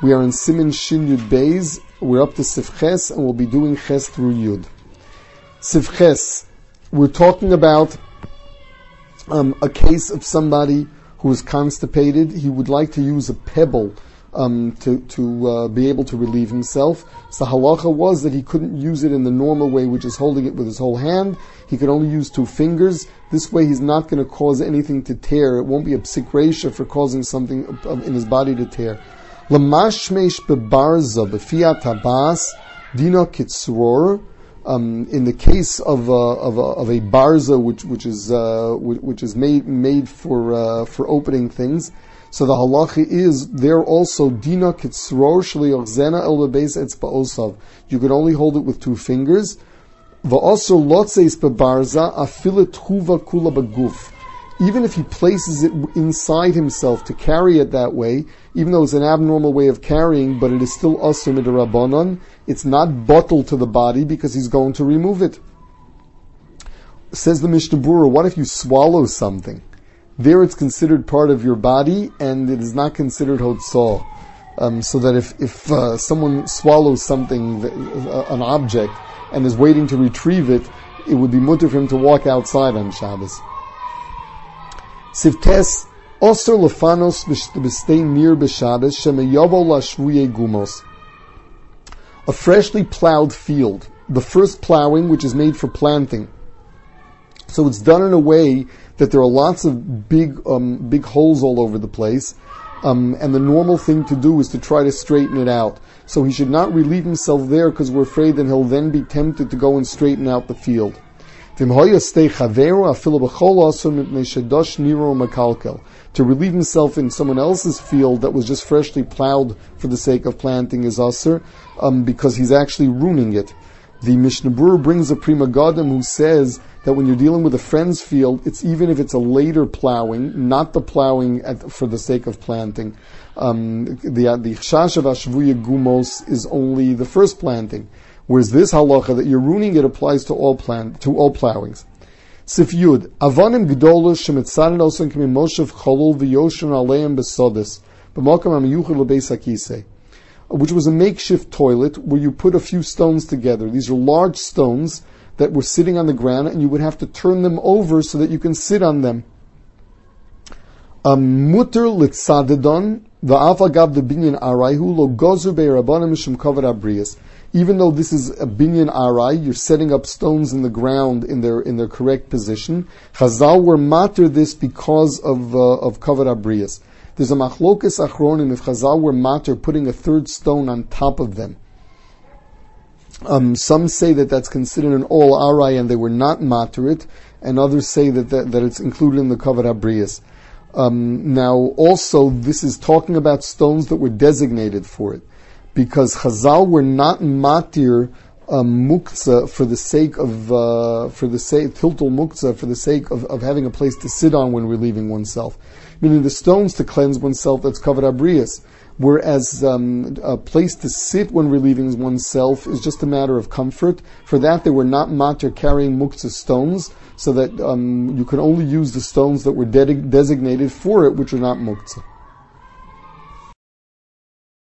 We are in Siman Shin Yud Beis. We're up to Sifches and we'll be doing Ches through Yud. Sifches. We're talking about um, a case of somebody who is constipated. He would like to use a pebble um, to to uh, be able to relieve himself. So halacha was that he couldn't use it in the normal way, which is holding it with his whole hand. He could only use two fingers. This way, he's not going to cause anything to tear. It won't be a psik reisha for causing something in his body to tear. Lamashmesh bebarza befiat habas dino kitzror. Um, in the case of a, of a, of a barza, which which is uh, which is made made for uh, for opening things, so the halacha is there also dina kitzror shliyochzena el bebeis. You can only hold it with two fingers. Va'oso lotzeis bebarza afilet huva kula beguf. Even if he places it inside himself to carry it that way, even though it's an abnormal way of carrying, but it is still asur midrabanon, it's not batel to the body because he's going to remove it. Says the Mishnah Berurah, what if you swallow something? There it's considered part of your body and it is not considered hotzah. Um, so that if, if uh, someone swallows something, uh, an object, and is waiting to retrieve it, it would be mutter for him to walk outside on Shabbos. Sivtes Osir lefanos b'stei near b'Shabbos shemeyovo lashvuye gumos. A freshly plowed field, the first plowing which is made for planting. So it's done in a way that there are lots of big, um, big holes all over the place. Um, and the normal thing to do is to try to straighten it out. So he should not relieve himself there because we're afraid that he'll then be tempted to go and straighten out the field. To relieve himself in someone else's field that was just freshly plowed for the sake of planting is usr, um, because he's actually ruining it. The Mishnah Berurah brings a Pri Megadim who says that when you're dealing with a friend's field, it's even if it's a later plowing, not the plowing at, for the sake of planting. Um, the the chash of ashvuya gumos is only the first planting, whereas this halacha that you're ruining it applies to all plant to all plowings. Sif Yud Avanim Gdolos Shemitzarin Osan Kemi Moshev Cholul V'Yoshon Aleim Besodis B'Mokam Am Yuchel L'Beis which was a makeshift toilet where you put a few stones together. These are large stones that were sitting on the ground, and you would have to turn them over so that you can sit on them. Mutter litzadedon va'afagav the binyan arayhu lo gozu be'rabanim mishum kavod abrias. Even though this is a binyan aray, you're setting up stones in the ground in their in their correct position. Chazal were matter this because of uh, of kavod abrias. There's a machlokas achronim if Chazal were matter putting a third stone on top of them. Um, some say that that's considered an all arai and they were not matter it, and others say that, that, that it's included in the kavod abrias. Um, now, also, this is talking about stones that were designated for it, because Chazal were not matir um, muktzah for the sake of uh, for the sake tiltul muktzah for the sake of, of having a place to sit on when relieving oneself meaning the stones to cleanse oneself that's kavod abrias. Whereas um, a place to sit when relieving oneself is just a matter of comfort. For that, they were not matir carrying muktzah stones, so that um, you could only use the stones that were de- designated for it, which are not muktzah.